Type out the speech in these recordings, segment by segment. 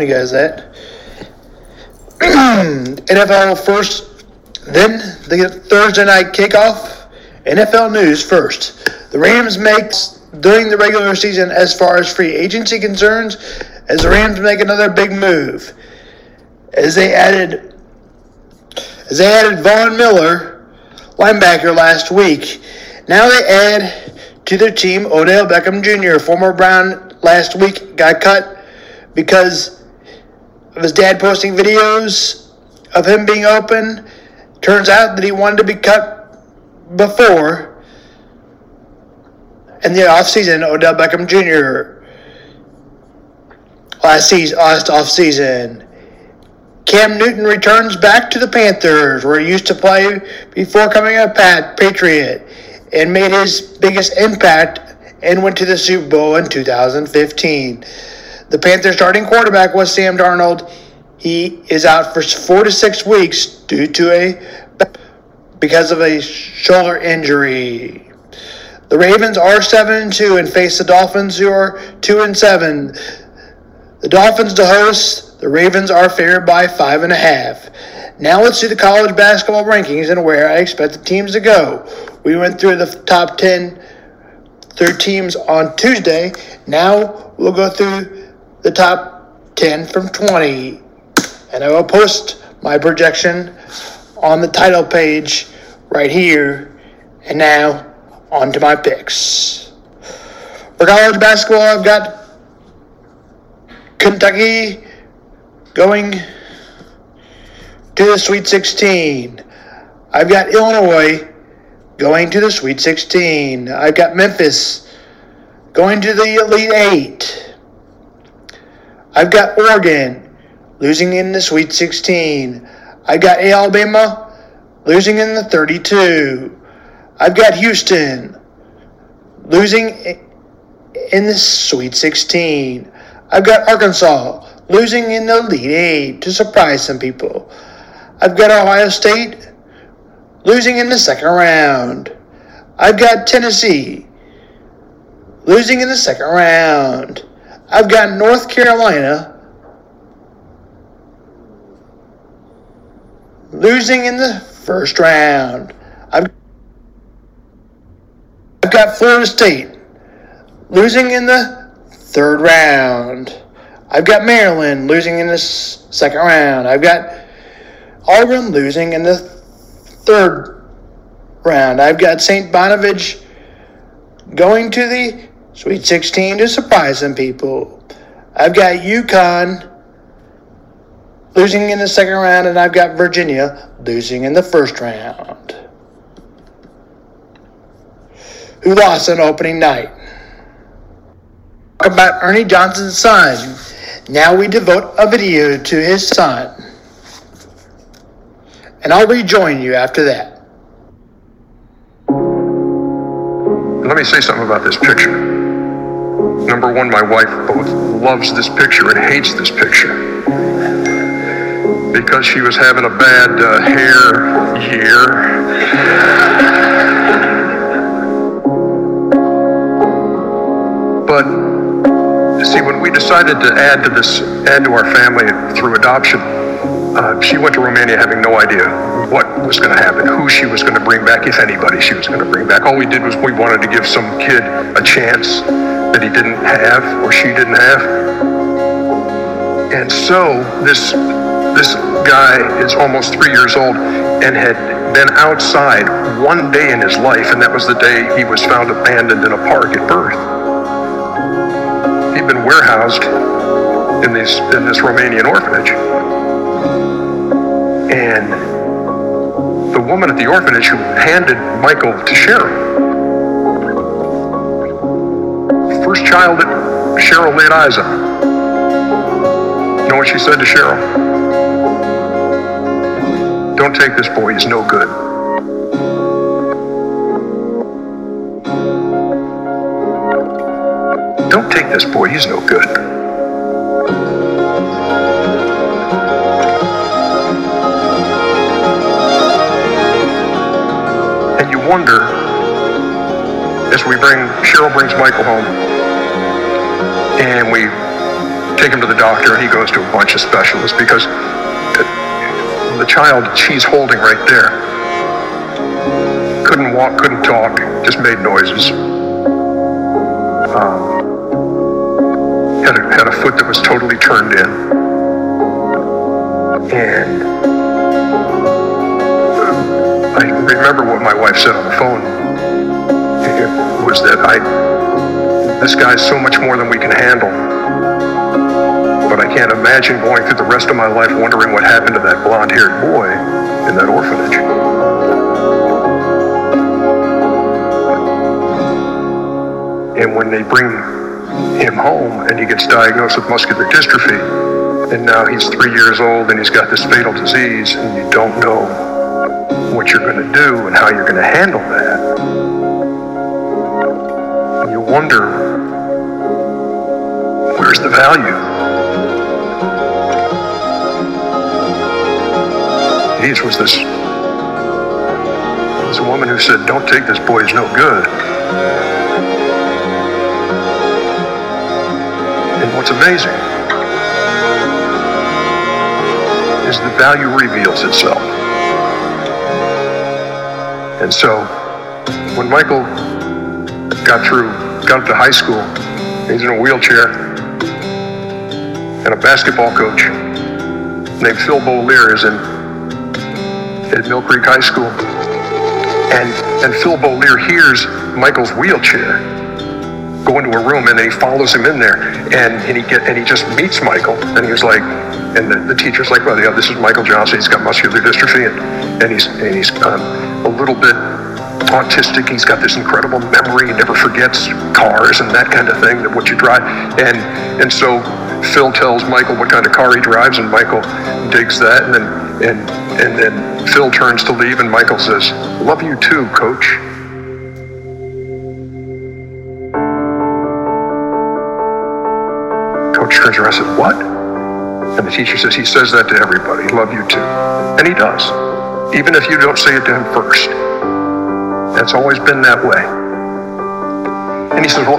you guys that. NFL first, then the Thursday night kickoff. NFL news first. The Rams make during the regular season as far as free agency concerns, as the Rams make another big move. As they added as they added Von Miller, linebacker last week. Now they add to their team Odell Beckham Jr., former Brown last week got cut because of his dad posting videos of him being open. Turns out that he wanted to be cut before. In the offseason, Odell Beckham Jr. last season, last offseason. Cam Newton returns back to the Panthers, where he used to play before coming a Pat Patriot, and made his biggest impact and went to the Super Bowl in 2015. The Panthers starting quarterback was Sam Darnold. He is out for four to six weeks due to a because of a shoulder injury. The Ravens are seven and two and face the Dolphins, who are two and seven. The Dolphins to host. The Ravens are favored by five and a half. Now let's do the college basketball rankings and where I expect the teams to go. We went through the top ten through teams on Tuesday. Now we'll go through the top 10 from 20. And I will post my projection on the title page right here. And now, on to my picks. For college basketball, I've got Kentucky going to the Sweet 16. I've got Illinois going to the Sweet 16. I've got Memphis going to the Elite Eight. I've got Oregon losing in the Sweet 16. I've got Alabama losing in the 32. I've got Houston losing in the Sweet 16. I've got Arkansas losing in the Elite Eight to surprise some people. I've got Ohio State losing in the second round. I've got Tennessee losing in the second round. I've got North Carolina losing in the first round. I've, I've got Florida State losing in the third round. I've got Maryland losing in the second round. I've got Auburn losing in the third round. I've got St. Bonaventure going to the Sweet 16 to surprise some people. I've got UConn losing in the second round, and I've got Virginia losing in the first round. Who lost on opening night? Talk about Ernie Johnson's son. Now we devote a video to his son. And I'll rejoin you after that. Let me say something about this picture. Number one, my wife both loves this picture and hates this picture because she was having a bad uh, hair year. But see, when we decided to add to this, add to our family through adoption, uh, she went to Romania having no idea what was going to happen, who she was going to bring back, if anybody she was going to bring back. All we did was we wanted to give some kid a chance that he didn't have or she didn't have. And so this this guy is almost three years old and had been outside one day in his life, and that was the day he was found abandoned in a park at birth. He'd been warehoused in this in this Romanian orphanage. And the woman at the orphanage who handed Michael to Cheryl child that Cheryl laid eyes on. You know what she said to Cheryl? Don't take this boy, he's no good. Don't take this boy, he's no good. And you wonder, as we bring, Cheryl brings Michael home, and we take him to the doctor, and he goes to a bunch of specialists because the child she's holding right there couldn't walk, couldn't talk, just made noises. Um, had, a, had a foot that was totally turned in. And I remember what my wife said on the phone. It was that I, this guy's so much more than we can handle. But I can't imagine going through the rest of my life wondering what happened to that blonde haired boy in that orphanage. And when they bring him home and he gets diagnosed with muscular dystrophy, and now he's three years old and he's got this fatal disease, and you don't know what you're going to do and how you're going to handle that. Wonder, where's the value? Hades was this, a woman who said, don't take this boy, he's no good. And what's amazing is the value reveals itself. And so, when Michael got through, got to high school, he's in a wheelchair, and a basketball coach named Phil Beaulier is in at Mill Creek High School. And and Phil Beaulier hears Michael's wheelchair go into a room and then he follows him in there and, and he get and he just meets Michael and he was like and the, the teacher's like, well, yeah, this is Michael Johnson. He's got muscular dystrophy and, and he's and he's um, a little bit autistic. He's got this incredible memory. He never forgets cars and that kind of thing. That what you drive and and so Phil tells Michael what kind of car he drives and Michael digs that and then and and then Phil turns to leave and Michael says, "Love you too, Coach." Coach turns around and says, What? And the teacher says, He says that to everybody. Love you too. And he does. Even if you don't say it to him first. That's always been that way. And he says, Well,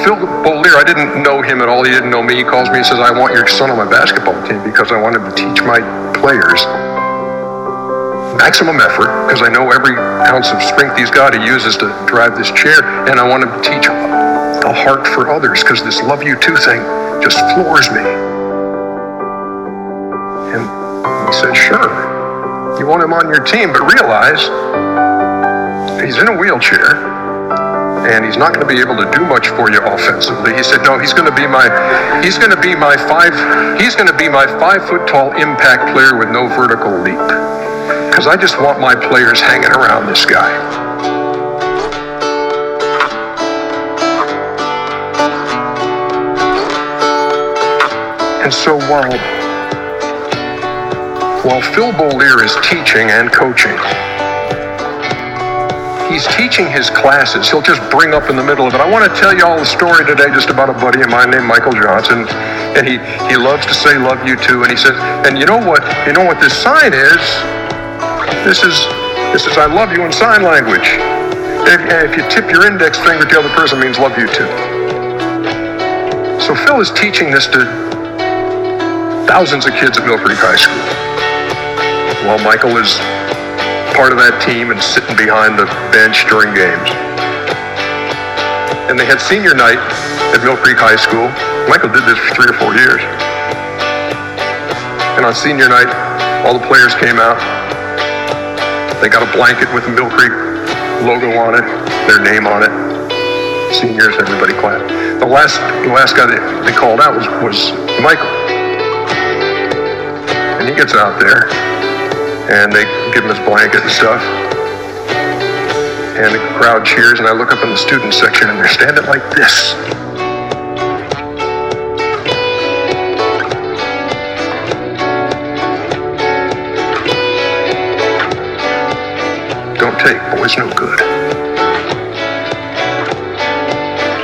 Phil Beaulier, I didn't know him at all. He didn't know me. He calls me and says, I want your son on my basketball team because I want him to teach my players maximum effort because I know every ounce of strength he's got he uses to drive this chair, and I want him to teach a heart for others because this love you too thing just floors me. And he said, Sure, you want him on your team, but realize he's in a wheelchair and he's not going to be able to do much for you offensively. He said, "No, he's going to be my, he's going to be my five, he's going to be my five foot tall impact player with no vertical leap, because I just want my players hanging around this guy." And so while while Phil Beaulier is teaching and coaching, he's teaching his classes. He'll just bring up in the middle of it. I want to tell you all a story today just about a buddy of mine named Michael Johnson. And he, he loves to say love you too. And he says, and you know what, you know what this sign is? This is this is I love you in sign language. If, if you tip your index finger to the other person means love you too. So Phil is teaching this to thousands of kids at Mill Creek High School. While Michael is part of that team and sitting behind the bench during games. And they had senior night at Mill Creek High School. Michael did this for three or four years. And on senior night, all the players came out. They got a blanket with the Mill Creek logo on it, their name on it. Seniors, everybody clapped. The last, the last guy that they called out was, was Michael. And he gets out there, and they give him his blanket and stuff. And the crowd cheers, and I look up in the student section, and they're standing like this. Don't take, boys no good.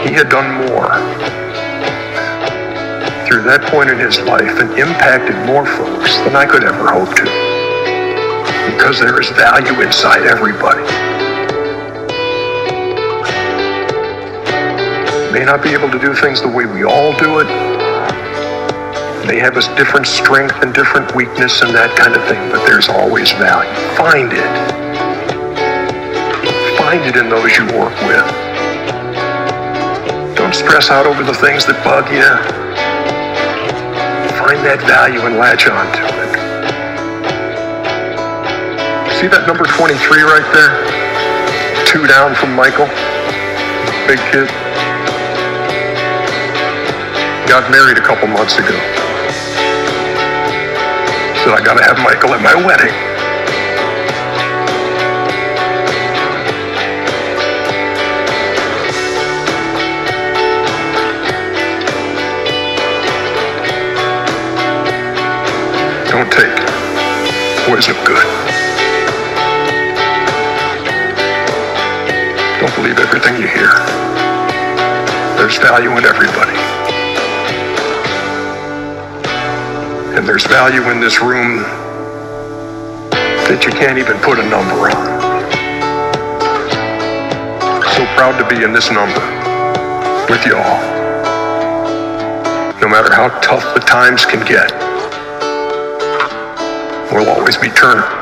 He had done more through that point in his life and impacted more folks than I could ever hope to. Because there is value inside everybody. May not be able to do things the way we all do it, They have a different strength and different weakness and that kind of thing, but there's always value. Find it. Find it in those you work with. Don't stress out over the things that bug you. Find that value and latch on to it. See that number 23 right there? Two down from Michael. Big kid. Got married a couple months ago. Said I gotta have Michael at my wedding. Don't take poison good. Everything you hear. There's value in everybody. And there's value in this room that you can't even put a number on. So proud to be in this number with you all. No matter how tough the times can get, we'll always be Turner.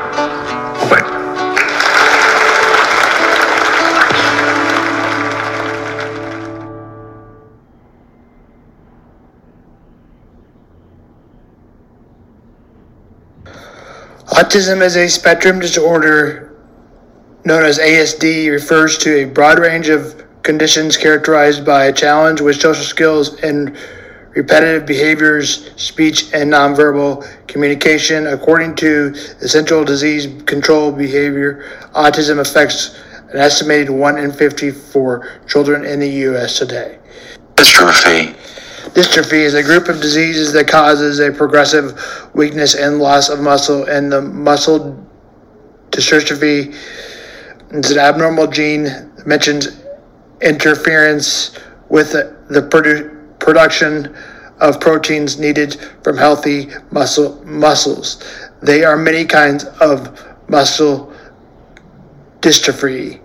Autism is a spectrum disorder known as ASD, refers to a broad range of conditions characterized by a challenge with social skills and repetitive behaviors, speech, and nonverbal communication. According to the Central Disease Control Behavior, autism affects an estimated 1 in 54 children in the U.S. today. Dystrophy. Dystrophy is a group of diseases that causes a progressive weakness and loss of muscle, and the muscle dystrophy is an abnormal gene that mentions interference with the, the produ- production of proteins needed from healthy muscle muscles. They are many kinds of muscle dystrophy.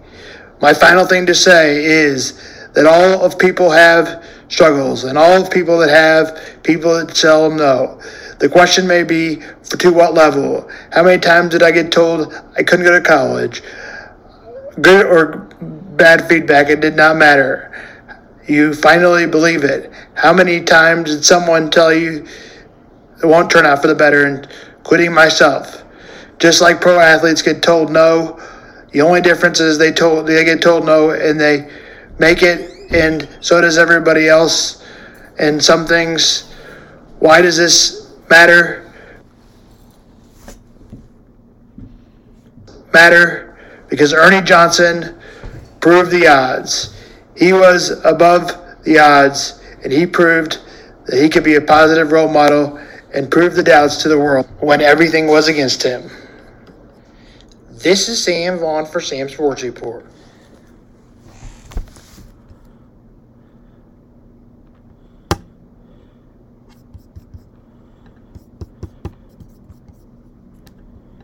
My final thing to say is that all of people have struggles, and all of people that have people that seldom know. The question may be for to what level? How many times did I get told I couldn't go to college? Good or bad feedback, it did not matter. You finally believe it. How many times did someone tell you it won't turn out for the better, and quitting myself? Just like pro athletes get told no, the only difference is they told they get told no and they make it, and so does everybody else. And some things, why does this matter? Matter because Ernie Johnson proved the odds. He was above the odds, and he proved that he could be a positive role model and prove the doubts to the world when everything was against him. This is Sam Vaughn for Sam Sports Report.